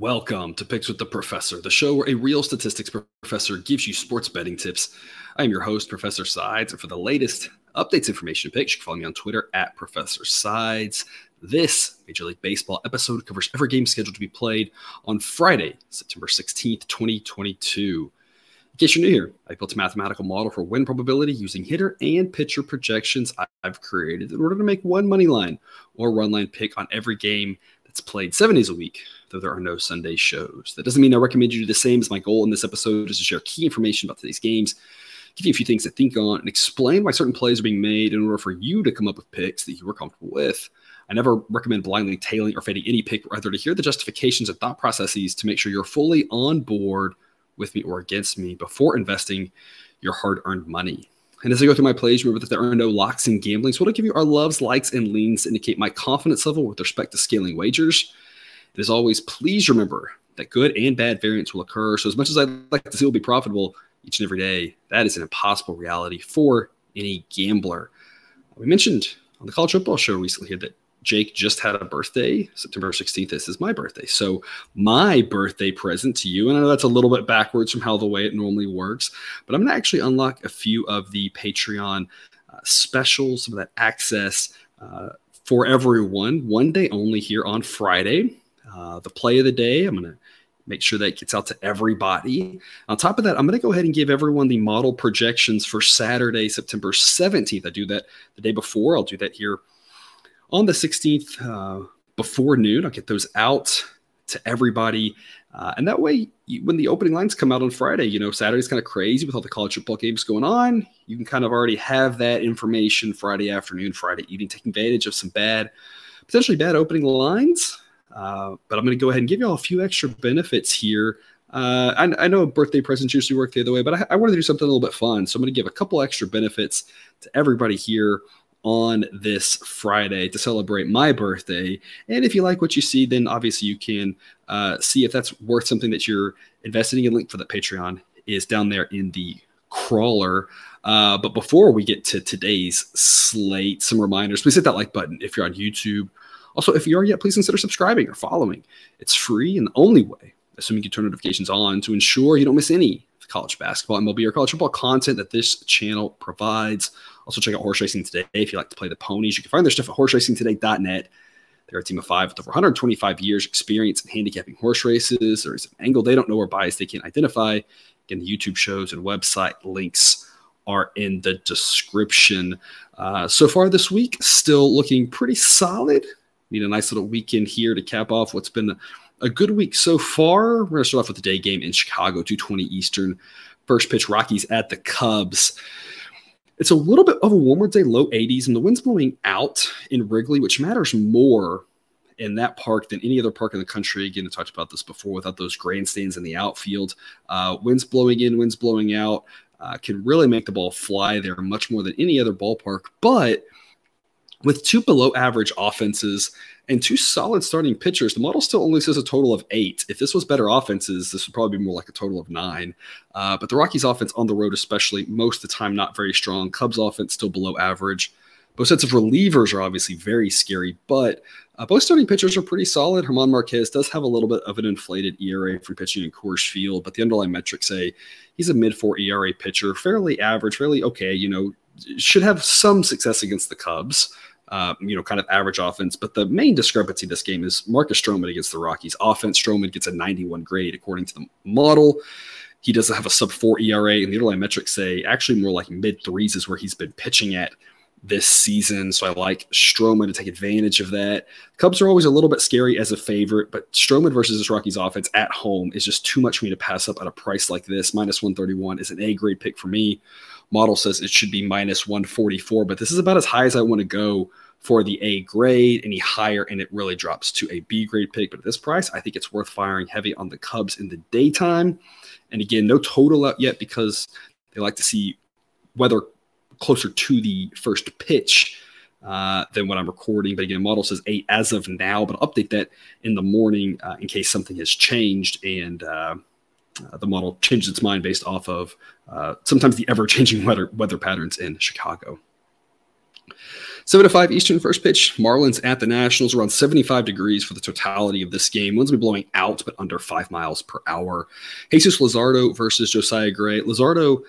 Welcome to Picks with the Professor, the show where a real statistics professor gives you sports betting tips. I am your host, Professor Sides, and for the latest updates, information, picks, you can follow me on Twitter at Professor Sides. This Major League Baseball episode covers every game scheduled to be played on Friday, September 16th, 2022. In case you're new here, I built a mathematical model for win probability using hitter and pitcher projections I've created in order to make one money line or run line pick on every game that's played seven days a week, though there are no Sunday shows. That doesn't mean I recommend you do the same as my goal in this episode is to share key information about today's games, give you a few things to think on, and explain why certain plays are being made in order for you to come up with picks that you are comfortable with. I never recommend blindly tailing or fading any pick, rather to hear the justifications and thought processes to make sure you're fully on board with me or against me before investing your hard-earned money. And as I go through my plays, remember that there are no locks in gambling. So, what I give you are loves, likes, and leans to indicate my confidence level with respect to scaling wagers. And as always, please remember that good and bad variance will occur. So, as much as I'd like to see will be profitable each and every day, that is an impossible reality for any gambler. We mentioned on the college football show recently here that Jake just had a birthday, September 16th. This is my birthday. So, my birthday present to you, and I know that's a little bit backwards from how the way it normally works, but I'm going to actually unlock a few of the Patreon uh, specials, some of that access uh, for everyone, one day only here on Friday. Uh, the play of the day, I'm going to make sure that gets out to everybody. On top of that, I'm going to go ahead and give everyone the model projections for Saturday, September 17th. I do that the day before. I'll do that here on the 16th uh, before noon. I'll get those out to everybody. Uh, and that way, you, when the opening lines come out on Friday, you know, Saturday's kind of crazy with all the college football games going on. You can kind of already have that information Friday afternoon, Friday evening, taking advantage of some bad, potentially bad opening lines. Uh, but I'm going to go ahead and give you all a few extra benefits here. Uh, I, I, know birthday presents usually work the other way, but I, I wanted to do something a little bit fun. So I'm going to give a couple extra benefits to everybody here on this Friday to celebrate my birthday. And if you like what you see, then obviously you can uh, see if that's worth something that you're investing in. Link for the Patreon is down there in the crawler. Uh, but before we get to today's slate, some reminders. Please hit that like button if you're on YouTube. Also, if you are yet, please consider subscribing or following. It's free and the only way, assuming you turn notifications on, to ensure you don't miss any college basketball, MLB, or college football content that this channel provides. Also, check out Horse Racing Today if you like to play the ponies. You can find their stuff at horseracingtoday.net. They're a team of five with over 125 years experience in handicapping horse races. There is an angle they don't know or bias they can't identify. Again, the YouTube shows and website links are in the description. Uh, so far this week, still looking pretty solid. Need a nice little weekend here to cap off what's been a, a good week so far. We're going to start off with the day game in Chicago, 220 Eastern. First pitch, Rockies at the Cubs. It's a little bit of a warmer day, low 80s, and the wind's blowing out in Wrigley, which matters more in that park than any other park in the country. Again, I talked about this before without those grandstands in the outfield. Uh, winds blowing in, winds blowing out uh, can really make the ball fly there much more than any other ballpark. But with two below average offenses and two solid starting pitchers, the model still only says a total of eight. If this was better offenses, this would probably be more like a total of nine. Uh, but the Rockies' offense on the road, especially, most of the time not very strong. Cubs' offense still below average. Both sets of relievers are obviously very scary, but uh, both starting pitchers are pretty solid. German Marquez does have a little bit of an inflated ERA for pitching in Coors Field, but the underlying metrics say he's a mid four ERA pitcher, fairly average, fairly okay. You know, should have some success against the Cubs uh, you know, kind of average offense. But the main discrepancy this game is Marcus Stroman against the Rockies. Offense, Stroman gets a 91 grade according to the model. He doesn't have a sub four ERA, and the underlying metrics say actually more like mid threes is where he's been pitching at this season. So I like Stroman to take advantage of that. Cubs are always a little bit scary as a favorite, but Stroman versus this Rockies offense at home is just too much for me to pass up at a price like this. Minus 131 is an A grade pick for me model says it should be minus 144, but this is about as high as I want to go for the A grade. Any higher, and it really drops to a B grade pick. But at this price, I think it's worth firing heavy on the Cubs in the daytime. And again, no total out yet because they like to see weather closer to the first pitch uh, than what I'm recording. But again, model says eight as of now, but I'll update that in the morning uh, in case something has changed. And uh, uh, the model changed its mind based off of uh, sometimes the ever changing weather, weather patterns in Chicago. 7 to 5 Eastern first pitch. Marlins at the Nationals around 75 degrees for the totality of this game. Winds will be blowing out, but under 5 miles per hour. Jesus Luzardo versus Josiah Gray. Luzardo,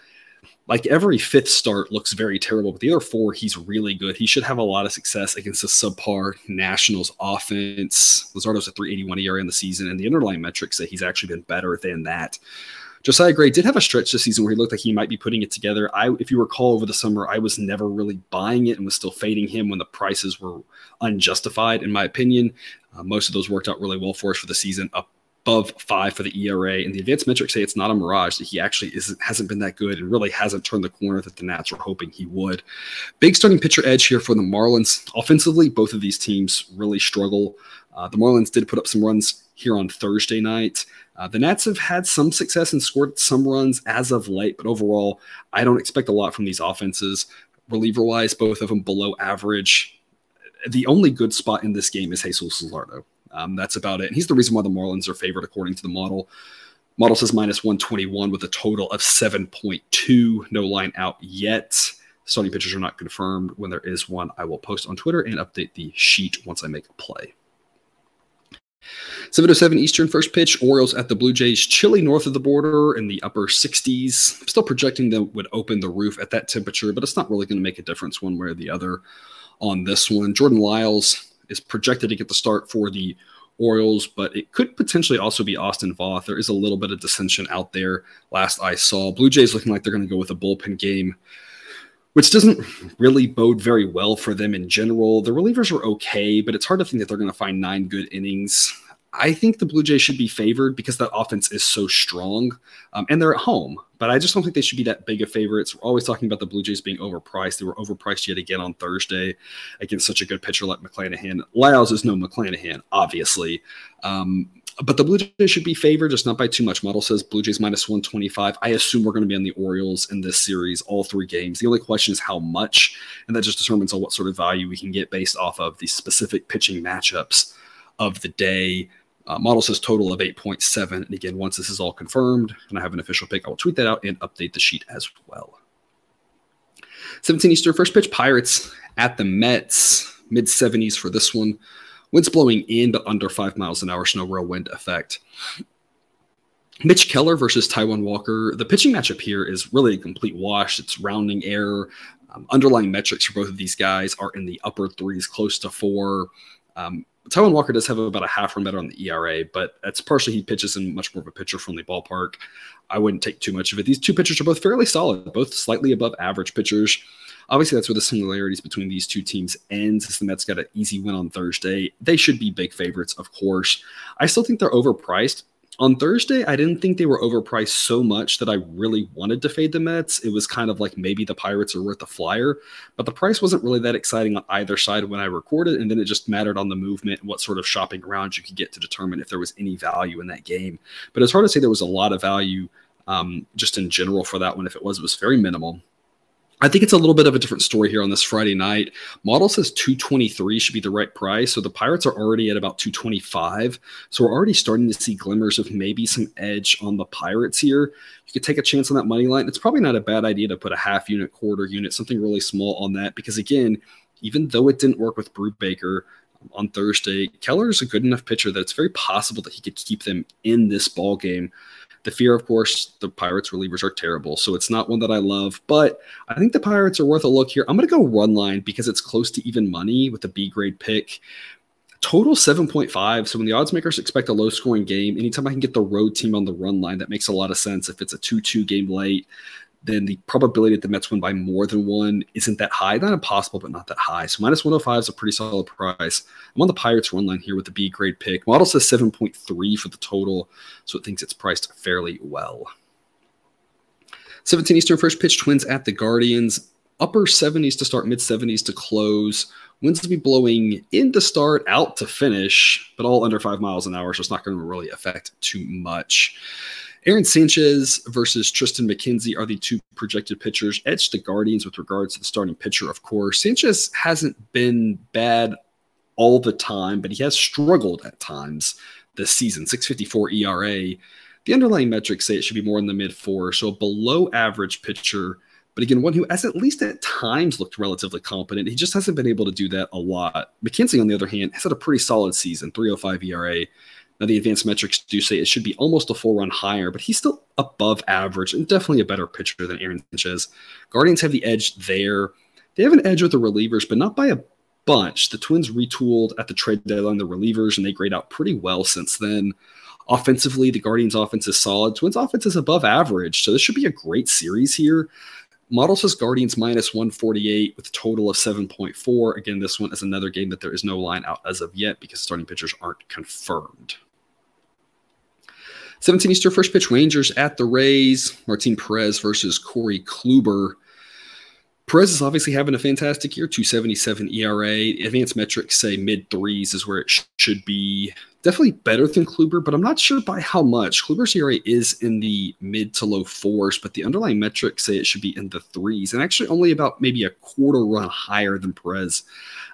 like every fifth start, looks very terrible, but the other four, he's really good. He should have a lot of success against the subpar Nationals offense. Luzardo's a 381 ERA in the season, and the underlying metrics say he's actually been better than that. Josiah Gray did have a stretch this season where he looked like he might be putting it together. I, if you recall over the summer, I was never really buying it and was still fading him when the prices were unjustified, in my opinion. Uh, most of those worked out really well for us for the season, up above five for the ERA. And the advanced metrics say it's not a mirage, that he actually isn't, hasn't been that good and really hasn't turned the corner that the Nats were hoping he would. Big starting pitcher edge here for the Marlins. Offensively, both of these teams really struggle. Uh, the Marlins did put up some runs here on Thursday night. Uh, the Nats have had some success and scored some runs as of late, but overall, I don't expect a lot from these offenses. Reliever wise, both of them below average. The only good spot in this game is Jesus Luzardo. Um, that's about it. And he's the reason why the Marlins are favored according to the model. Model says minus 121 with a total of 7.2. No line out yet. Starting pitchers are not confirmed. When there is one, I will post on Twitter and update the sheet once I make a play. 707 Eastern first pitch. Orioles at the Blue Jays, chilly north of the border in the upper 60s. Still projecting that would open the roof at that temperature, but it's not really going to make a difference one way or the other on this one. Jordan Lyles is projected to get the start for the Orioles, but it could potentially also be Austin Voth. There is a little bit of dissension out there. Last I saw, Blue Jays looking like they're going to go with a bullpen game which doesn't really bode very well for them in general. The relievers are okay, but it's hard to think that they're going to find nine good innings. I think the Blue Jays should be favored because that offense is so strong, um, and they're at home. But I just don't think they should be that big of favorites. We're always talking about the Blue Jays being overpriced. They were overpriced yet again on Thursday against such a good pitcher like McClanahan. Lyles is no McClanahan, obviously. Um, but the Blue Jays should be favored, just not by too much. Model says Blue Jays minus 125. I assume we're going to be on the Orioles in this series, all three games. The only question is how much, and that just determines on what sort of value we can get based off of the specific pitching matchups of the day. Uh, model says total of 8.7. And again, once this is all confirmed and I have an official pick, I will tweet that out and update the sheet as well. 17 Eastern first pitch Pirates at the Mets, mid 70s for this one. Winds blowing in, but under five miles an hour, snow real wind effect. Mitch Keller versus Taijuan Walker. The pitching matchup here is really a complete wash. It's rounding error. Um, underlying metrics for both of these guys are in the upper threes, close to four. Um, Taijuan Walker does have about a half run better on the ERA, but that's partially he pitches in much more of a pitcher friendly ballpark. I wouldn't take too much of it. These two pitchers are both fairly solid, both slightly above average pitchers. Obviously, that's where the similarities between these two teams ends. As the Mets got an easy win on Thursday, they should be big favorites, of course. I still think they're overpriced. On Thursday, I didn't think they were overpriced so much that I really wanted to fade the Mets. It was kind of like maybe the Pirates are worth a flyer, but the price wasn't really that exciting on either side when I recorded, and then it just mattered on the movement and what sort of shopping around you could get to determine if there was any value in that game. But it's hard to say there was a lot of value um, just in general for that one. If it was, it was very minimal. I think it's a little bit of a different story here on this Friday night. Model says 223 should be the right price. So the Pirates are already at about 225. So we're already starting to see glimmers of maybe some edge on the Pirates here. You could take a chance on that money line. It's probably not a bad idea to put a half unit, quarter unit, something really small on that because again, even though it didn't work with Brubaker on Thursday, Keller is a good enough pitcher that it's very possible that he could keep them in this ball game. The fear, of course, the Pirates relievers are terrible, so it's not one that I love. But I think the Pirates are worth a look here. I'm going to go run line because it's close to even money with a B grade pick. Total 7.5. So when the odds makers expect a low scoring game, anytime I can get the road team on the run line, that makes a lot of sense. If it's a 2 2 game late, then the probability that the Mets win by more than one isn't that high. Not impossible, but not that high. So minus 105 is a pretty solid price. I'm on the Pirates run line here with the B grade pick. Model says 7.3 for the total, so it thinks it's priced fairly well. 17 Eastern first pitch Twins at the Guardians. Upper 70s to start, mid 70s to close. Winds to be blowing in to start, out to finish, but all under five miles an hour, so it's not going to really affect too much. Aaron Sanchez versus Triston McKenzie are the two projected pitchers. Edge the Guardians with regards to the starting pitcher, of course. Sanchez hasn't been bad all the time, but he has struggled at times this season. 654 ERA. The underlying metrics say it should be more in the mid four, so a below average pitcher but again, one who has at least at times looked relatively competent. He just hasn't been able to do that a lot. McKenzie, on the other hand, has had a pretty solid season 305 ERA. Now, the advanced metrics do say it should be almost a full run higher, but he's still above average and definitely a better pitcher than Aaron Sanchez. Guardians have the edge there. They have an edge with the relievers, but not by a bunch. The Twins retooled at the trade deadline the relievers, and they grade out pretty well since then. Offensively, the Guardians' offense is solid. Twins' offense is above average, so this should be a great series here. Model says Guardians minus 148 with a total of 7.4. Again, this one is another game that there is no line out as of yet because starting pitchers aren't confirmed. 17 Eastern first pitch Rangers at the Rays. Martin Perez versus Corey Kluber. Perez is obviously having a fantastic year, 277 ERA. Advanced metrics say mid threes is where it sh- should be. Definitely better than Kluber, but I'm not sure by how much. Kluber's ERA is in the mid to low fours, but the underlying metrics say it should be in the threes, and actually only about maybe a quarter run higher than Perez.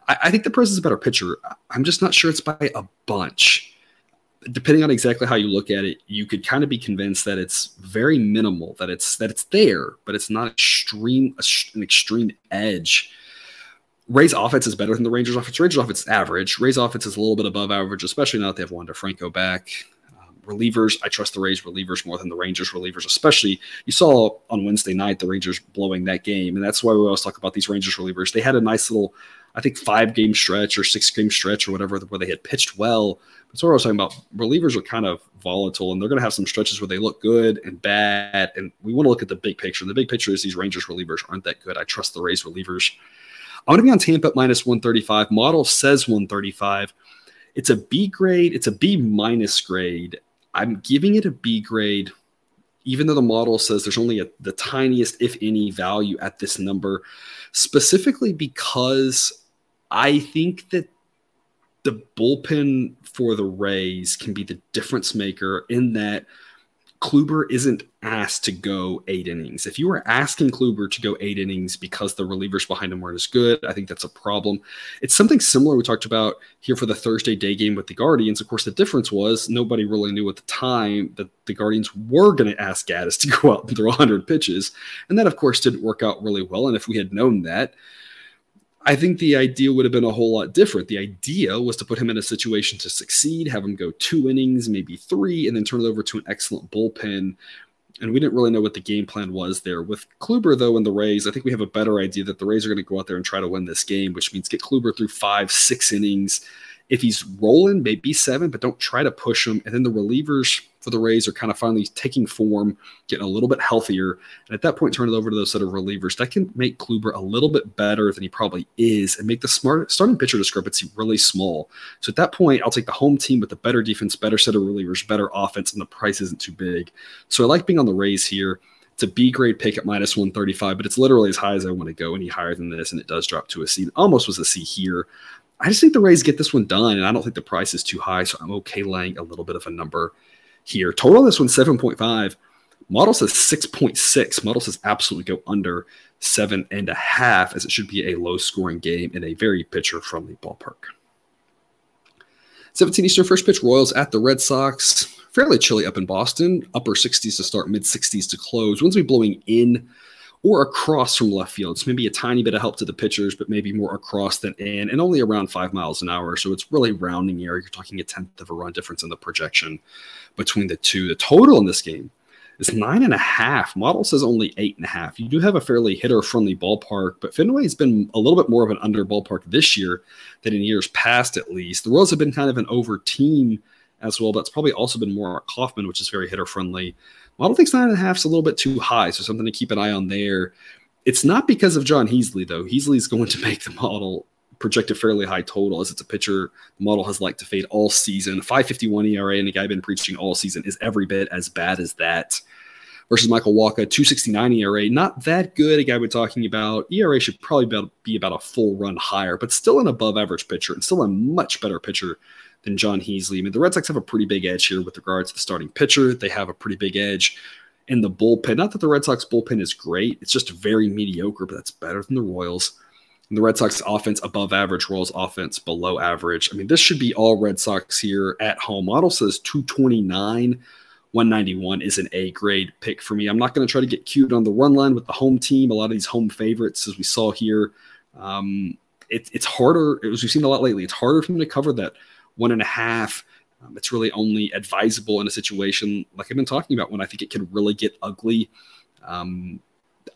I, I think the Perez is a better pitcher. I'm just not sure it's by a bunch depending on exactly how you look at it, you could kind of be convinced that it's very minimal, that it's that it's there, but it's not extreme an extreme edge. Ray's offense is better than the Rangers' offense. Rangers' offense is average. Ray's offense is a little bit above average, especially now that they have Wander Franco back. Um, relievers, I trust the Rays relievers more than the Rangers relievers, especially you saw on Wednesday night the Rangers blowing that game. And that's why we always talk about these Rangers relievers. They had a nice little, I think, five game stretch or six game stretch or whatever where they had pitched well that's what I was talking about. Relievers are kind of volatile, and they're going to have some stretches where they look good and bad. And we want to look at the big picture. And the big picture is these Rangers relievers aren't that good. I trust the Rays relievers. I'm going to be on Tampa at minus 135. Model says 135. It's a B grade. It's a B minus grade. I'm giving it a B grade, even though the model says there's only a, the tiniest, if any, value at this number, specifically because I think that the bullpen for the Rays can be the difference maker in that Kluber isn't asked to go eight innings. If you were asking Kluber to go eight innings because the relievers behind him weren't as good, I think that's a problem. It's something similar we talked about here for the Thursday day game with the Guardians. Of course, the difference was nobody really knew at the time that the Guardians were going to ask Gaddis to go out and throw 100 pitches. And that, of course, didn't work out really well. And if we had known that, I think the idea would have been a whole lot different. The idea was to put him in a situation to succeed, have him go two innings, maybe three, and then turn it over to an excellent bullpen. And we didn't really know what the game plan was there. With Kluber, though, and the Rays, I think we have a better idea that the Rays are going to go out there and try to win this game, which means get Kluber through five, six innings, if he's rolling, maybe seven, but don't try to push him. And then the relievers for the Rays are kind of finally taking form, getting a little bit healthier. And at that point, turn it over to those set of relievers. That can make Kluber a little bit better than he probably is and make the smart starting pitcher discrepancy really small. So at that point, I'll take the home team with the better defense, better set of relievers, better offense, and the price isn't too big. So I like being on the Rays here. It's a B grade pick at minus 135, but it's literally as high as I want to go. Any higher than this, and it does drop to a C. Almost was a C here. I just think the Rays get this one done, and I don't think the price is too high, so I'm okay laying a little bit of a number here. Total on this one 7.5. Model says 6.6. Model says absolutely go under seven and a half, as it should be a low scoring game in a very pitcher friendly ballpark. 17 Eastern first pitch Royals at the Red Sox. Fairly chilly up in Boston. Upper 60s to start, mid 60s to close. Winds will be blowing in or across from left field. So maybe a tiny bit of help to the pitchers, but maybe more across than in, and only around five miles an hour. So it's really rounding error. You're talking a tenth of a run difference in the projection between the two. The total in this game is nine and a half. Model says only eight and a half. You do have a fairly hitter friendly ballpark, but Fenway has been a little bit more of an under ballpark this year than in years past, at least. The Royals have been kind of an over team as well. That's probably also been more Kauffman, which is very hitter friendly. Model thinks nine and a half is a little bit too high, so something to keep an eye on there. It's not because of Jon Heasley, though. Heasley's going to make the model project a fairly high total as it's a pitcher the model has liked to fade all season. 551 ERA and a guy been preaching all season is every bit as bad as that. Versus Michael Wacha, 269 ERA, not that good. A guy we're talking about. ERA should probably be about a full run higher, but still an above average pitcher and still a much better pitcher than Jon Heasley. I mean, the Red Sox have a pretty big edge here with regards to the starting pitcher. They have a pretty big edge in the bullpen. Not that the Red Sox bullpen is great, it's just very mediocre, but that's better than the Royals. And the Red Sox offense above average, Royals offense below average. I mean, this should be all Red Sox here at home. Model says 229 191 is an A grade pick for me. I'm not going to try to get cute on the run line with the home team. A lot of these home favorites, as we saw here, um, it, it's harder, as we've seen a lot lately, it's harder for them to cover that one and a half. Um, it's really only advisable in a situation like I've been talking about when I think it can really get ugly. Um,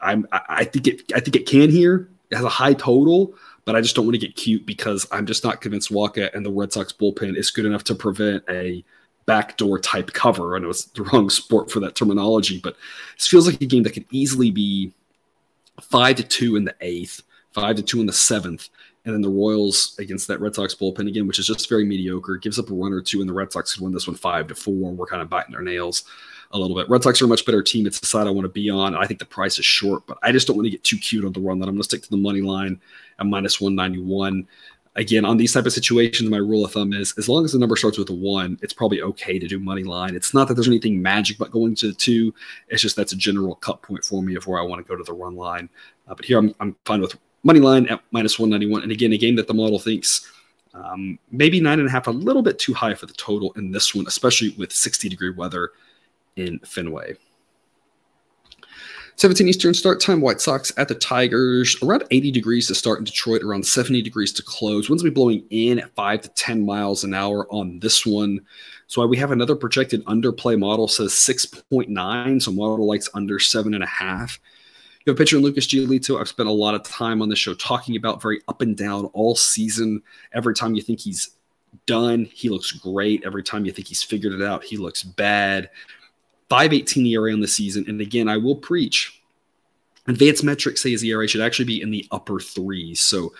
I'm, I, I think it, I think it can here. It has a high total, but I just don't want to get cute because I'm just not convinced Wacha and the Red Sox bullpen is good enough to prevent a backdoor type cover. I know it's the wrong sport for that terminology, but this feels like a game that could easily be five to two in the eighth, five to two in the seventh, and then the Royals against that Red Sox bullpen again, which is just very mediocre, gives up a run or two, and the Red Sox could win this one five to four. We're kind of biting their nails a little bit. Red Sox are a much better team. It's the side I want to be on. I think the price is short, but I just don't want to get too cute on the run. That I'm going to stick to the money line at minus 191. Again, on these type of situations, my rule of thumb is as long as the number starts with a one, it's probably okay to do money line. It's not that there's anything magic about going to the two. It's just that's a general cut point for me of where I want to go to the run line. Uh, but here I'm, I'm fine with money line at minus 191. And again, a game that the model thinks um, maybe nine and a half, a little bit too high for the total in this one, especially with 60 degree weather in Fenway. 17 Eastern start time, White Sox at the Tigers. Around 80 degrees to start in Detroit, around 70 degrees to close. Winds will be blowing in at 5 to 10 miles an hour on this one. So we have another projected underplay model says 6.9. So model likes under 7.5. You have a pitcher in Lucas Giolito. I've spent a lot of time on the show talking about very up and down all season. Every time you think he's done, he looks great. Every time you think he's figured it out, he looks bad. 518 ERA on the season. And again, I will preach. Advanced metrics say his ERA should actually be in the upper threes. So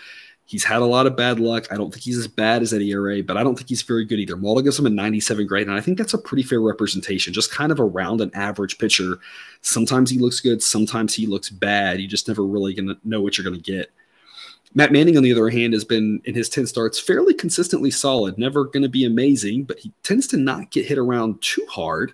he's had a lot of bad luck. I don't think he's as bad as that ERA, but I don't think he's very good either. Model gives him a 97 grade, and I think that's a pretty fair representation, just kind of around an average pitcher. Sometimes he looks good, sometimes he looks bad. You just never really gonna know what you're gonna get. Matt Manning, on the other hand, has been in his 10 starts fairly consistently solid. Never going to be amazing, but he tends to not get hit around too hard.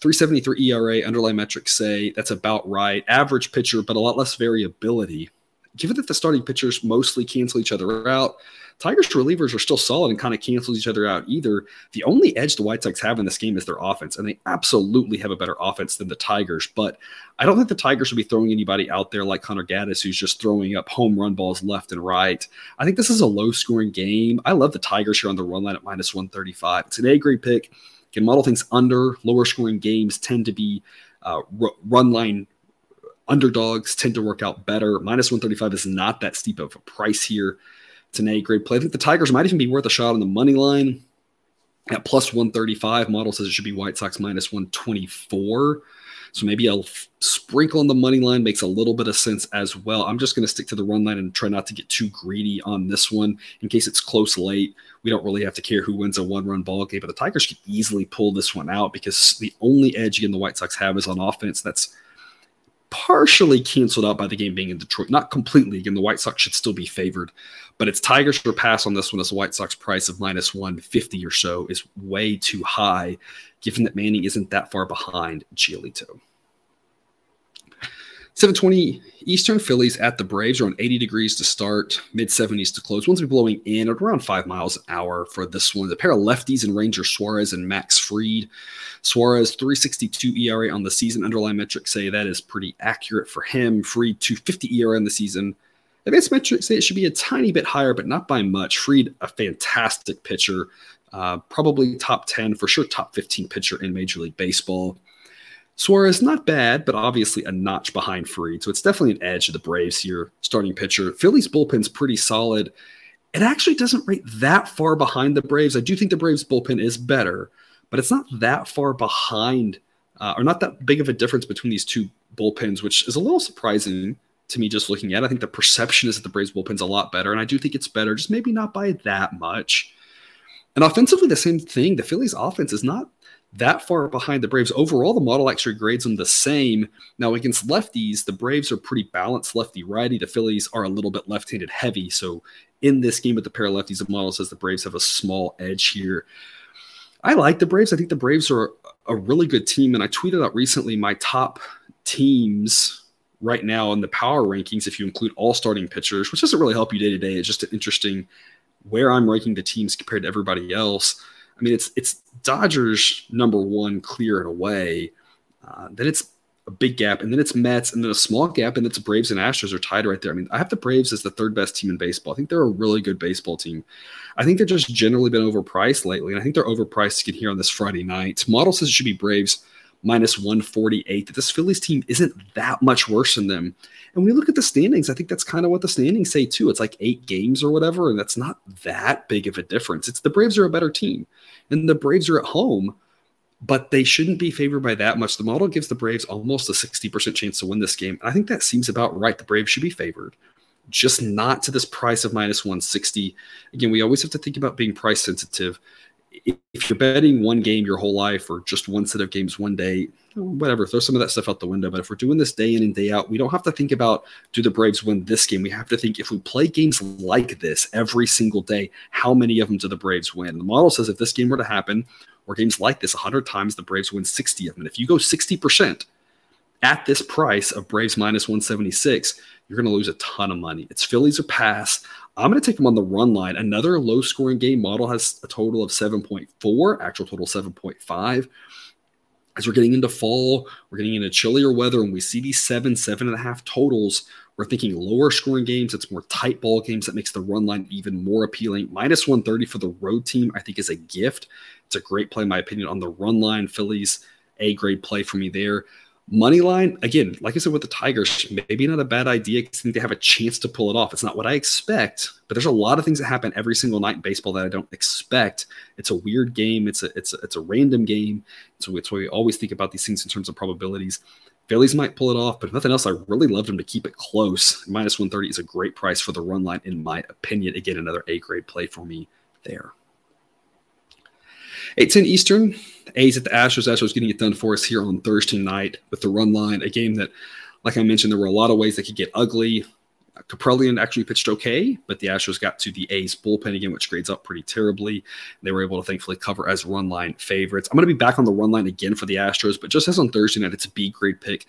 373 ERA, underlying metrics say that's about right. Average pitcher, but a lot less variability. Given that the starting pitchers mostly cancel each other out, Tigers relievers are still solid and kind of cancel each other out either. The only edge the White Sox have in this game is their offense, and they absolutely have a better offense than the Tigers. But I don't think the Tigers will be throwing anybody out there like Hunter Gaddis, who's just throwing up home run balls left and right. I think this is a low scoring game. I love the Tigers here on the run line at minus 135. It's an A grade pick. Can model things under lower scoring games tend to be uh, r- run line underdogs tend to work out better. Minus 135 is not that steep of a price here. A grade play. I think the Tigers might even be worth a shot on the money line at plus 135. Model says it should be White Sox minus 124. So maybe a sprinkle on the money line makes a little bit of sense as well. I'm just going to stick to the run line and try not to get too greedy on this one in case it's close late. We don't really have to care who wins a one run ball game, but the Tigers could easily pull this one out because the only edge again the White Sox have is on offense. That's partially canceled out by the game being in Detroit. Not completely. Again, the White Sox should still be favored, but it's Tigers for pass on this one as the White Sox price of minus 150 or so is way too high, given that Manning isn't that far behind Giolito. 720 Eastern Phillies at the Braves are on 80 degrees to start, mid 70s to close. One's be blowing in at around five miles an hour for this one. The pair of lefties and Ranger Suarez and Max Fried. Suarez 362 ERA on the season. Underlying metrics say that is pretty accurate for him. Fried 250 ERA in the season. Advanced metrics say it should be a tiny bit higher, but not by much. Fried, a fantastic pitcher, uh, probably top 10, for sure top 15 pitcher in Major League Baseball. Suarez, not bad, but obviously a notch behind Fried. So it's definitely an edge of the Braves here, starting pitcher. Philly's bullpen's pretty solid. It actually doesn't rate that far behind the Braves. I do think the Braves bullpen is better, but it's not that far behind, uh, or not that big of a difference between these two bullpens, which is a little surprising to me just looking at it. I think the perception is that the Braves bullpen's a lot better, and I do think it's better, just maybe not by that much. And offensively, the same thing. The Phillies' offense is not that far behind the Braves. Overall, the model actually grades them the same. Now, against lefties, the Braves are pretty balanced lefty righty. The Phillies are a little bit left handed heavy. So, in this game with the pair of lefties, the model says the Braves have a small edge here. I like the Braves. I think the Braves are a really good team. And I tweeted out recently my top teams right now in the power rankings, if you include all starting pitchers, which doesn't really help you day to day. It's just an interesting where I'm ranking the teams compared to everybody else. I mean, it's it's Dodgers number one clear and away. Uh, then it's a big gap, and then it's Mets, and then a small gap, and it's Braves and Astros are tied right there. I mean, I have the Braves as the third best team in baseball. I think they're a really good baseball team. I think they've just generally been overpriced lately, and I think they're overpriced again here on this Friday night. Model says it should be Braves minus 148. That this Phillies team isn't that much worse than them. And when you look at the standings, I think that's kind of what the standings say too. It's like eight games or whatever, and that's not that big of a difference. It's the Braves are a better team, and the Braves are at home, but they shouldn't be favored by that much. The model gives the Braves almost a 60% chance to win this game. I think that seems about right. The Braves should be favored, just not to this price of minus 160. Again, we always have to think about being price sensitive if you're betting one game your whole life or just one set of games one day, whatever, throw some of that stuff out the window. But if we're doing this day in and day out, we don't have to think about do the Braves win this game. We have to think if we play games like this every single day, how many of them do the Braves win? The model says if this game were to happen, or games like this 100 times, the Braves win 60 of them. And if you go 60% at this price of Braves minus 176, you're going to lose a ton of money. It's Phillies or pass. I'm going to take them on the run line. Another low scoring game model has a total of 7.4, actual total 7.5. As we're getting into fall, we're getting into chillier weather, and we see these seven, seven and a half totals. We're thinking lower scoring games. It's more tight ball games that makes the run line even more appealing. Minus 130 for the road team, I think, is a gift. It's a great play, in my opinion, on the run line. Phillies, A grade play for me there. Money line, again, like I said with the Tigers, maybe not a bad idea because I think they have a chance to pull it off. It's not what I expect, but there's a lot of things that happen every single night in baseball that I don't expect. It's a weird game. It's a it's a, it's a random game. So it's why we always think about these things in terms of probabilities. Phillies might pull it off, but if nothing else, I really love them to keep it close. Minus 130 is a great price for the run line, in my opinion. Again, another A grade play for me there. 8-10 Eastern, A's at the Astros. Astros getting it done for us here on Thursday night with the run line. A game that, like I mentioned, there were a lot of ways that could get ugly. Kaprielian actually pitched okay, but the Astros got to the A's bullpen again, which grades up pretty terribly. They were able to thankfully cover as run line favorites. I'm going to be back on the run line again for the Astros, but just as on Thursday night, it's a B grade pick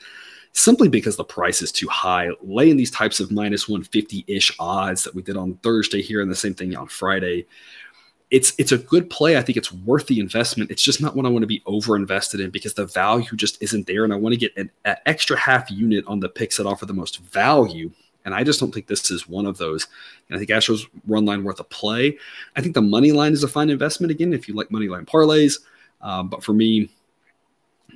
simply because the price is too high. Laying these types of minus 150 ish odds that we did on Thursday here and the same thing on Friday it's it's a good play. I think it's worth the investment. It's just not one I want to be over invested in because the value just isn't there, and I want to get an, an, extra half unit on the picks that offer the most value. And I just don't think this is one of those. And I think Astros run line worth a play. I think the money line is a fine investment again if you like money line parlays. Um, but for me,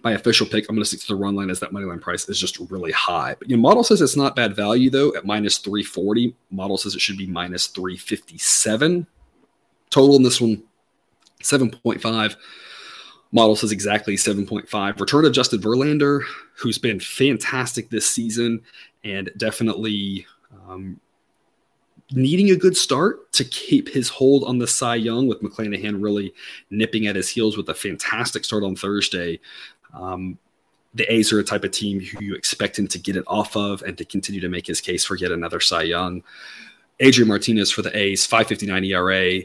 my official pick, I'm going to stick to the run line as that money line price is just really high. But your know, model says it's not bad value though at minus 340. Model says it should be minus 357. Total in this one, 7.5. Model says exactly 7.5. Return of Justin Verlander, who's been fantastic this season and definitely um, needing a good start to keep his hold on the Cy Young, with McClanahan really nipping at his heels with a fantastic start on Thursday. Um, the A's are a type of team who you expect him to get it off of and to continue to make his case for yet another Cy Young. Adrian Martinez for the A's, 559 ERA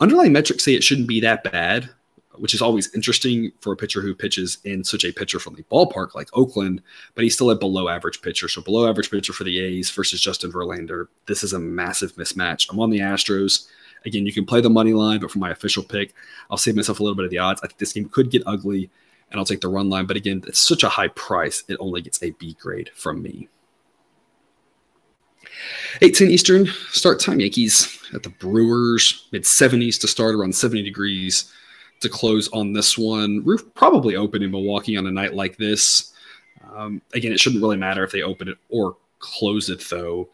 underlying metrics say it shouldn't be that bad, which is always interesting for a pitcher who pitches in such a pitcher friendly ballpark like Oakland, but he's still a below average pitcher. So below average pitcher for the A's versus Justin Verlander. This is a massive mismatch. I'm on the Astros. Again, you can play the money line, but for my official pick, I'll save myself a little bit of the odds. I think this game could get ugly, and I'll take the run line. But again, it's such a high price, it only gets a B grade from me. 18 Eastern start time. Yankees at the Brewers, mid 70s to start, around 70 degrees to close on this one. Roof probably open in Milwaukee on a night like this. Um, again, it shouldn't really matter if they open it or close it, though.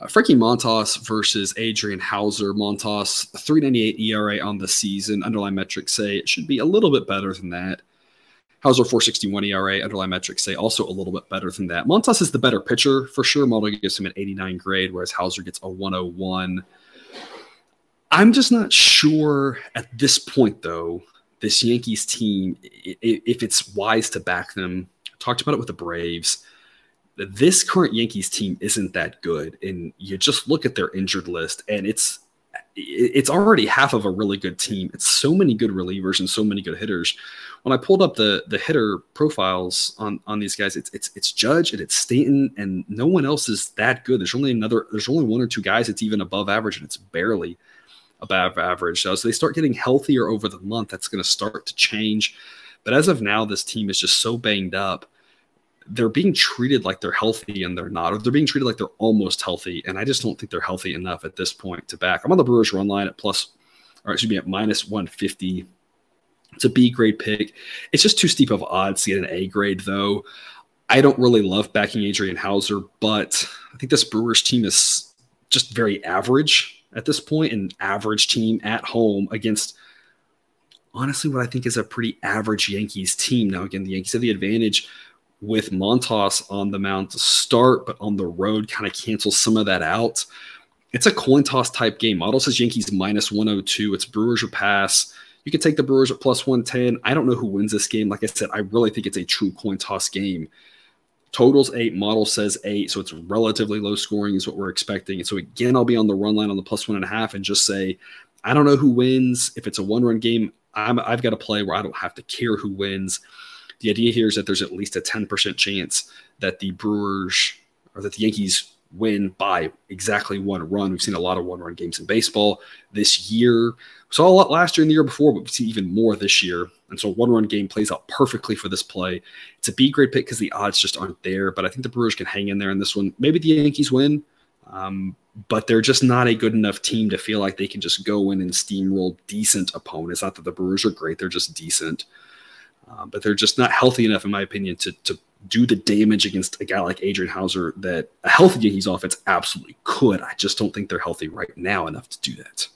Uh, Frankie Montas versus Adrian Houser. Montas, 398 ERA on the season. Underlying metrics say it should be a little bit better than that. Houser 461 ERA, underlying metrics say also a little bit better than that. Montas is the better pitcher for sure. Model gives him an 89 grade, whereas Houser gets a 101. I'm just not sure at this point, though, this Yankees team, if it's wise to back them. I talked about it with the Braves. This current Yankees team isn't that good. And you just look at their injured list, and it's it's already half of a really good team. It's so many good relievers and so many good hitters. When I pulled up the the hitter profiles on on these guys, it's it's it's Judge and it's Stanton and no one else is that good. There's only another. There's only one or two guys that's even above average, and it's barely. above average. So as they start getting healthier over the month, that's going to start to change. But as of now, this team is just so banged up. They're being treated like they're healthy and they're not, or they're being treated like they're almost healthy. And I just don't think they're healthy enough at this point to back. I'm on the Brewers run line at plus, or excuse me, at minus 150. It's a B grade pick. It's just too steep of odds to get an A grade, though. I don't really love backing Adrian Houser, but I think this Brewers team is just very average at this point, an average team at home against honestly what I think is a pretty average Yankees team. Now, again, the Yankees have the advantage with Montas on the mound to start, but on the road kind of cancels some of that out. It's a coin toss type game. Model says Yankees minus 102. It's Brewers or pass. You could take the Brewers at plus 110. I don't know who wins this game. Like I said, I really think it's a true coin toss game. Totals eight, model says eight, so it's relatively low scoring, is what we're expecting. And so again, I'll be on the run line on the plus one and a half and just say, I don't know who wins. If it's a one run game, I'm, I've got a play where I don't have to care who wins. The idea here is that there's at least a 10% chance that the Brewers or that the Yankees win by exactly one run. We've seen a lot of one run games in baseball this year. We saw a lot last year and the year before, but we see even more this year. And so one run game plays out perfectly for this play. It's a B grade pick because the odds just aren't there, but I think the Brewers can hang in there in this one. Maybe the Yankees win, um, but they're just not a good enough team to feel like they can just go in and steamroll decent opponents. Not that the Brewers are great, they're just decent. Uh, but they're just not healthy enough, in my opinion, to, to do the damage against a guy like Adrian Houser that a healthy Yankees offense absolutely could. I just don't think they're healthy right now enough to do that.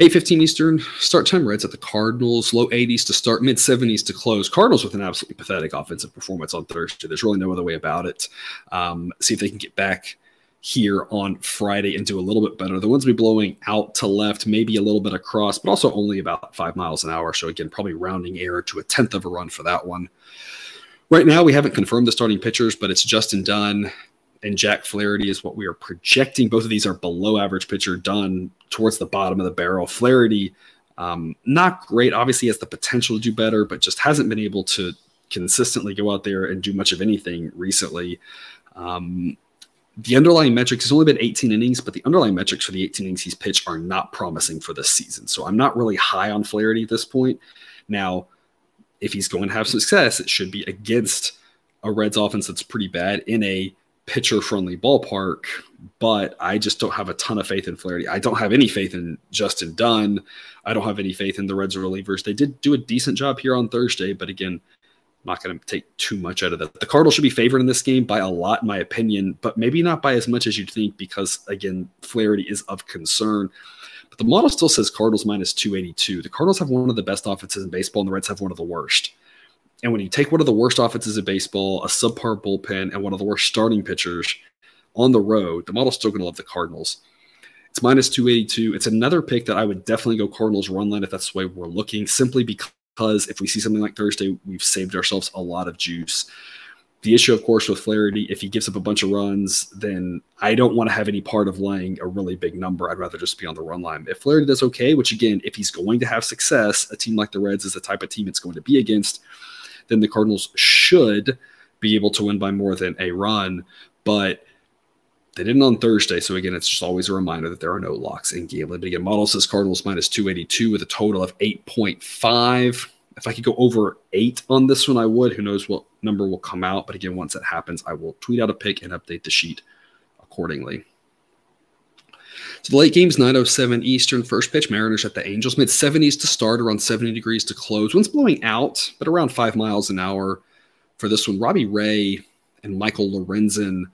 8:15 Eastern start time. Reds at the Cardinals. Low 80s to start, mid 70s to close. Cardinals with an absolutely pathetic offensive performance on Thursday. There's really no other way about it. Um, see if they can get back here on Friday and do a little bit better. The winds will be blowing out to left, maybe a little bit across, but also only about five miles an hour. So again, probably rounding error to a tenth of a run for that one. Right now, we haven't confirmed the starting pitchers, but it's Justin Dunn and Jack Flaherty is what we are projecting. Both of these are below average pitcher. Dunn towards the bottom of the barrel. Flaherty, um, not great. Obviously, has the potential to do better, but just hasn't been able to consistently go out there and do much of anything recently. Um, the underlying metrics has only been 18 innings, but the underlying metrics for the 18 innings he's pitched are not promising for this season. So I'm not really high on Flaherty at this point. Now, if he's going to have success, it should be against a Reds offense that's pretty bad in a pitcher friendly ballpark. But I just don't have a ton of faith in Flaherty. I don't have any faith in Justin Dunn. I don't have any faith in the Reds relievers. They did do a decent job here on Thursday, but again, I'm not going to take too much out of that. The Cardinals should be favored in this game by a lot, in my opinion, but maybe not by as much as you'd think because, again, Flaherty is of concern. But the model still says Cardinals minus 282. The Cardinals have one of the best offenses in baseball, and the Reds have one of the worst. And when you take one of the worst offenses in baseball, a subpar bullpen, and one of the worst starting pitchers on the road, the model's still going to love the Cardinals. It's 282. It's another pick that I would definitely go Cardinals run line if that's the way we're looking, simply because if we see something like Thursday, we've saved ourselves a lot of juice. The issue, of course, with Flaherty, if he gives up a bunch of runs, then I don't want to have any part of laying a really big number. I'd rather just be on the run line. If Flaherty does okay, which again, if he's going to have success, a team like the Reds is the type of team it's going to be against then the Cardinals should be able to win by more than a run. But they didn't on Thursday. So again, it's just always a reminder that there are no locks in gambling. But again, model says Cardinals minus 282 with a total of 8.5. If I could go over eight on this one, I would. Who knows what number will come out. But again, once that happens, I will tweet out a pick and update the sheet accordingly. So the late game's 907 Eastern. First pitch, Mariners at the Angels. Mid 70s to start, around 70 degrees to close. Wind's blowing out, but around five miles an hour for this one. Robbie Ray and Michael Lorenzen.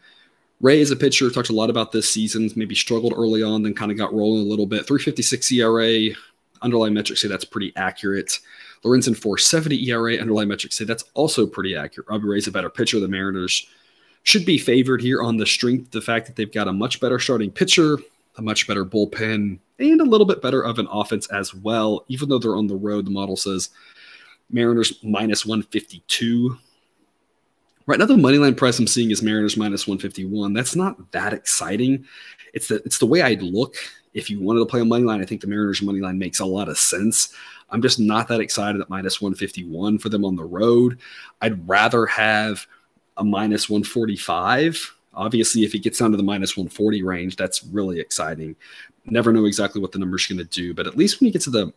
Ray is a pitcher, talked a lot about this season, maybe struggled early on, then kind of got rolling a little bit. 356 ERA, underlying metrics say that's pretty accurate. Lorenzen 470 ERA, underlying metrics say that's also pretty accurate. Robbie Ray's a better pitcher. The Mariners should be favored here on the strength, the fact that they've got a much better starting pitcher, a much better bullpen, and a little bit better of an offense as well. Even though they're on the road, the model says Mariners minus 152. Right now, the money line price I'm seeing is Mariners minus 151. That's not that exciting. It's the it's the way I'd look if you wanted to play a money line. I think the Mariners money line makes a lot of sense. I'm just not that excited at minus 151 for them on the road. I'd rather have a minus 145 Obviously, if it gets down to the minus 140 range, that's really exciting. Never know exactly what the number's going to do, but at least when you get to the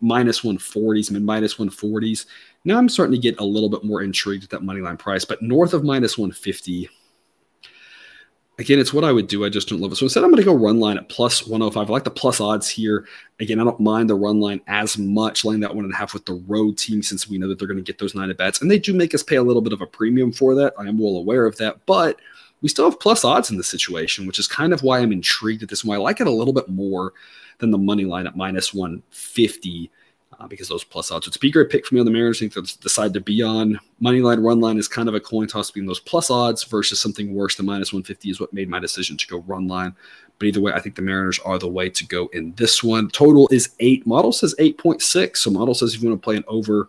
minus 140s, mid minus 140s, now I'm starting to get a little bit more intrigued at that money line price. But north of minus 150, again, it's what I would do. I just don't love it. So instead, I'm going to go run line at plus 105. I like the plus odds here. Again, I don't mind the run line as much, laying that one and a half with the road team since we know that they're going to get those nine at bats. And they do make us pay a little bit of a premium for that. I am well aware of that. But we still have plus odds in this situation, which is kind of why I'm intrigued at this one. I like it a little bit more than the money line at minus 150 uh, because those plus odds. It's a great pick for me on the Mariners. I think they'll decide to be on. Money line, run line is kind of a coin toss between those plus odds versus something worse than minus 150 is what made my decision to go run line. But either way, I think the Mariners are the way to go in this one. Total is eight. Model says 8.6. So model says if you want to play an over,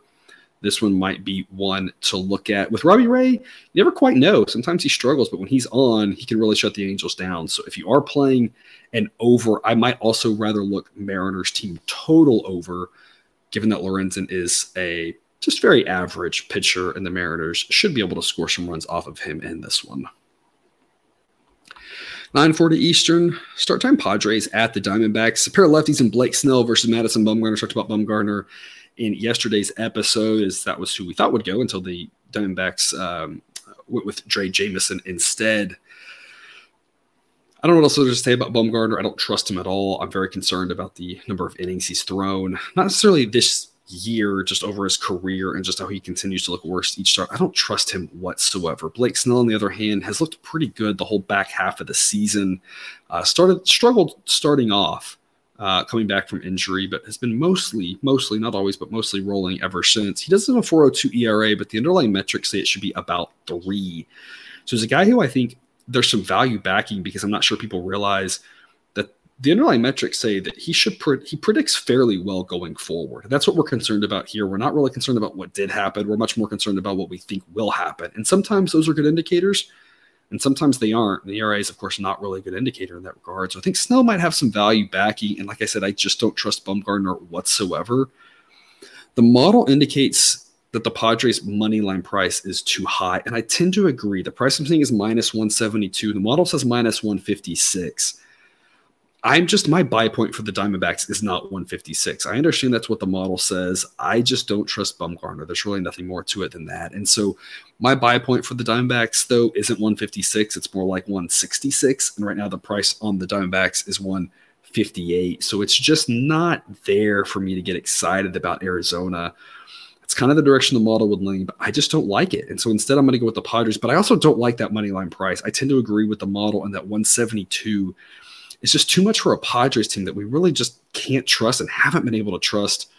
this one might be one to look at. With Robbie Ray, you never quite know. Sometimes he struggles, but when he's on, he can really shut the Angels down. So if you are playing an over, I might also rather look Mariners team total over given that Lorenzen is a just very average pitcher, and the Mariners should be able to score some runs off of him in this one. 9:40 Eastern start time. Padres at the Diamondbacks. A pair of lefties and Blake Snell versus Madison Bumgarner. Talked about Bumgarner in yesterday's episode, as that was who we thought would go until the Diamondbacks um, went with Drey Jameson instead. I don't know what else to say about Bumgarner. I don't trust him at all. I'm very concerned about the number of innings he's thrown. Not necessarily this year, just over his career and just how he continues to look worse each start. I don't trust him whatsoever. Blake Snell, on the other hand, has looked pretty good the whole back half of the season. Uh, started struggled starting off. Uh, coming back from injury, but has been mostly, mostly, not always, but mostly rolling ever since. He does have a 402 ERA, but the underlying metrics say it should be about three. So he's a guy who I think there's some value backing because I'm not sure people realize that the underlying metrics say that he should pre- he predicts fairly well going forward. That's what we're concerned about here. We're not really concerned about what did happen. We're much more concerned about what we think will happen. And sometimes those are good indicators, and sometimes they aren't. And the ERA is, of course, not really a good indicator in that regard. So I think Snell might have some value backing. And like I said, I just don't trust Bumgarner whatsoever. The model indicates that the Padres money line price is too high. And I tend to agree. The price I'm seeing is minus 172. The model says minus 156. I'm just my buy point for the Diamondbacks is not 156. I understand that's what the model says. I just don't trust Bumgarner. There's really nothing more to it than that. And so my buy point for the Diamondbacks though isn't 156. It's more like 166. And right now the price on the Diamondbacks is 158. So it's just not there for me to get excited about Arizona it's kind of the direction the model would lean, but I just don't like it. And so instead, I'm going to go with the Padres. But I also don't like that money line price. I tend to agree with the model, and that 172 is just too much for a Padres team that we really just can't trust and haven't been able to trust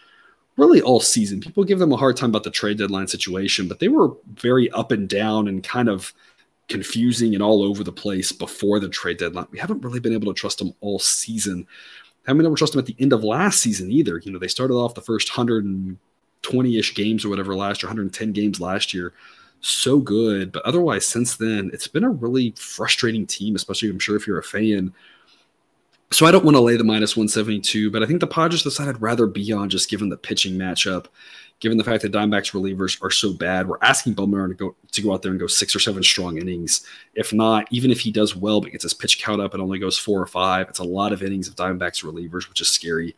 really all season. People give them a hard time about the trade deadline situation, but they were very up and down and kind of confusing and all over the place before the trade deadline. We haven't really been able to trust them all season. Haven't been able to trust them at the end of last season either. You know, they started off the first 100 and 20-ish games or whatever last year, 110 games last year. So good. But otherwise, since then, it's been a really frustrating team, especially I'm sure if you're a fan. So I don't want to lay the minus 172, but I think the Padres decided rather be on just given the pitching matchup, given the fact that Diamondbacks relievers are so bad. We're asking Bumgarner to go to go out there and go six or seven strong innings. If not, even if he does well but gets his pitch count up and only goes four or five, it's a lot of innings of Diamondbacks relievers, which is scary.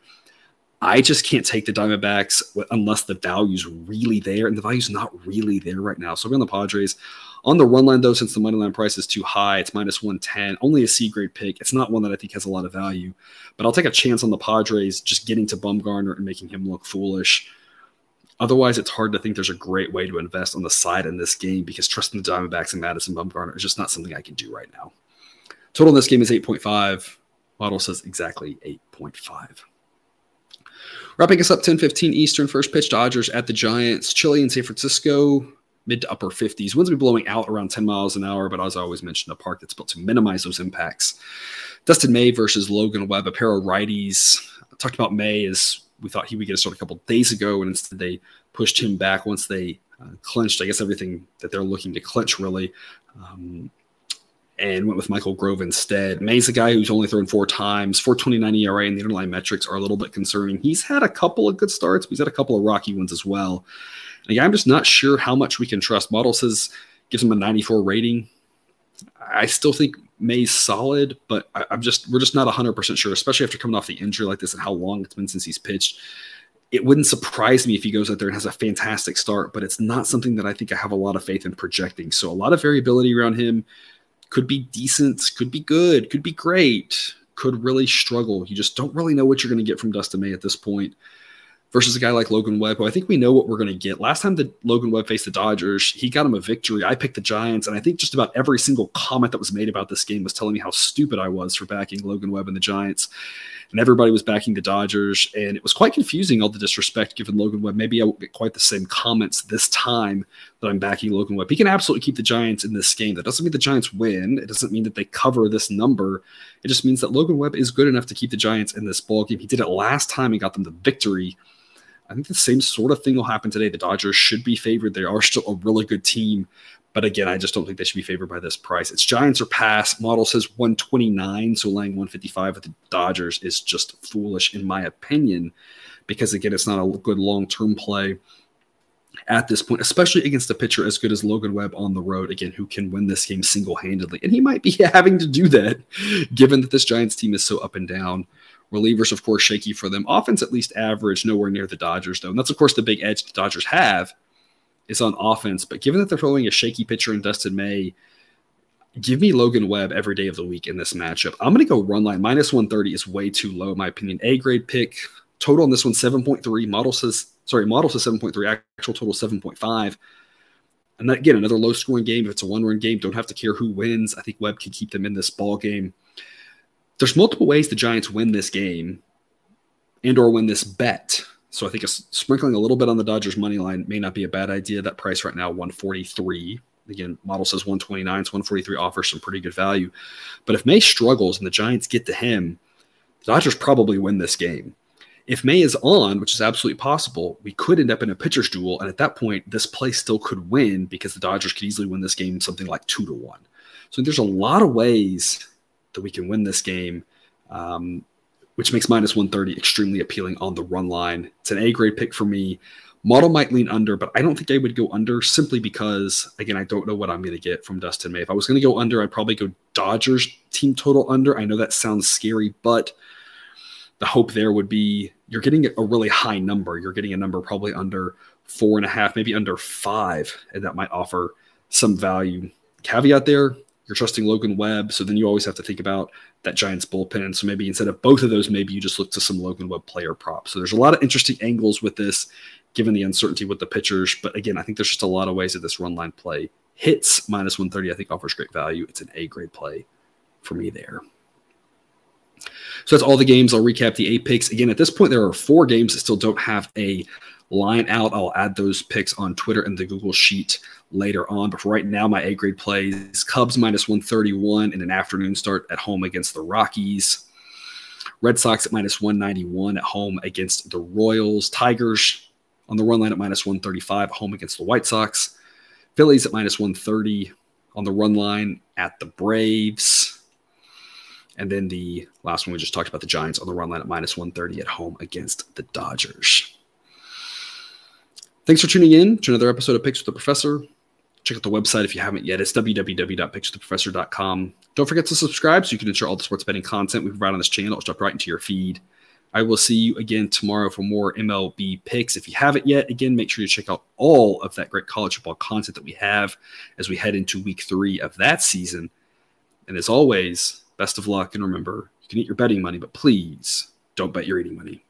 I just can't take the Diamondbacks unless the value's really there, and the value's not really there right now. So we're on the Padres. On the run line, though, since the money line price is too high, it's minus 110, only a C grade pick. It's not one that I think has a lot of value, but I'll take a chance on the Padres just getting to Bumgarner and making him look foolish. Otherwise, it's hard to think there's a great way to invest on the side in this game because trusting the Diamondbacks and Madison Bumgarner is just not something I can do right now. Total in this game is 8.5. Model says exactly 8.5. Wrapping us up 10:15 Eastern, first pitch Dodgers at the Giants. Chilly in San Francisco, mid to upper 50s. Winds will be blowing out around 10 miles an hour, but as I always mentioned, a park that's built to minimize those impacts. Dustin May versus Logan Webb, a pair of righties. I talked about May as we thought he would get a start a couple days ago, and instead they pushed him back once they uh, clinched, I guess, everything that they're looking to clinch, really. Um, and went with Michael Grove instead. May's a guy who's only thrown four times, 429 ERA, and the underlying metrics are a little bit concerning. He's had a couple of good starts, but he's had a couple of rocky ones as well. And I'm just not sure how much we can trust. Model says gives him a 94 rating. I still think May's solid, but I, am just we're just not 100 percent sure, especially after coming off the injury like this and how long it's been since he's pitched. It wouldn't surprise me if he goes out there and has a fantastic start, but it's not something that I think I have a lot of faith in projecting. So a lot of variability around him could be decent, could be good, could be great, could really struggle. You just don't really know what you're going to get from Dustin May at this point versus a guy like Logan Webb, who I think we know what we're going to get. Last time that Logan Webb faced the Dodgers, he got him a victory. I picked the Giants, and I think just about every single comment that was made about this game was telling me how stupid I was for backing Logan Webb and the Giants. And everybody was backing the Dodgers, and it was quite confusing, all the disrespect given Logan Webb. Maybe I won't get quite the same comments this time that I'm backing Logan Webb. He can absolutely keep the Giants in this game. That doesn't mean the Giants win. It doesn't mean that they cover this number. It just means that Logan Webb is good enough to keep the Giants in this ball game. He did it last time and got them the victory I think the same sort of thing will happen today. The Dodgers should be favored. They are still a really good team. But again, I just don't think they should be favored by this price. It's Giants or pass. Model says 129, so laying 155 with the Dodgers is just foolish, in my opinion, because again, it's not a good long term play at this point, especially against a pitcher as good as Logan Webb on the road, again, who can win this game single handedly. And he might be having to do that given that this Giants team is so up and down. Relievers, of course, shaky for them. Offense, at least average, nowhere near the Dodgers, though. And that's, of course, the big edge the Dodgers have is on offense. But given that they're throwing a shaky pitcher in Dustin May, give me Logan Webb every day of the week in this matchup. I'm going to go run line. Minus 130 is way too low, in my opinion. A grade pick. Total on this one, 7.3. Model says, sorry, model says 7.3. Actual total 7.5. And that, again, another low scoring game. If it's a one run game, don't have to care who wins. I think Webb can keep them in this ball game there's multiple ways the Giants win this game and or win this bet. So I think a, sprinkling a little bit on the Dodgers money line may not be a bad idea. That price right now 143. Again, model says 129, so 143 offers some pretty good value. But if May struggles and the Giants get to him, the Dodgers probably win this game. If May is on, which is absolutely possible, we could end up in a pitcher's duel, and at that point, this play still could win because the Dodgers could easily win this game something like two to one. So there's a lot of ways that we can win this game, um, which makes minus 130 extremely appealing on the run line. It's an A grade pick for me. Model might lean under, but I don't think I would go under simply because, again, I don't know what I'm going to get from Dustin May. If I was going to go under, I'd probably go Dodgers team total under. I know that sounds scary, but the hope there would be you're getting a really high number. You're getting a number probably under four and a half, maybe under five, and that might offer some value. Caveat there you're trusting Logan Webb. So then you always have to think about that Giants bullpen. So maybe instead of both of those, maybe you just look to some Logan Webb player prop. So there's a lot of interesting angles with this, given the uncertainty with the pitchers. But again, I think there's just a lot of ways that this run line play hits minus 130. I think offers great value. It's an A grade play for me there. So that's all the games. I'll recap the eight picks. Again, at this point, there are four games that still don't have a line out. I'll add those picks on Twitter and the Google Sheet later on. But for right now, my A grade plays Cubs minus 131 in an afternoon start at home against the Rockies. Red Sox at minus 191 at home against the Royals. Tigers on the run line at minus 135 at home against the White Sox. Phillies at minus 130 on the run line at the Braves. And then the last one we just talked about the Giants on the run line at minus 130 at home against the Dodgers. Thanks for tuning in to another episode of Picks with the Professor. Check out the website if you haven't yet. It's www.pickswiththeprofessor.com. Don't forget to subscribe so you can ensure all the sports betting content we provide on this channel will drop right into your feed. I will see you again tomorrow for more MLB picks. If you haven't yet, again, make sure you check out all of that great college football content that we have as we head into week three of that season. And as always, best of luck. And remember, you can eat your betting money, but please don't bet your eating money.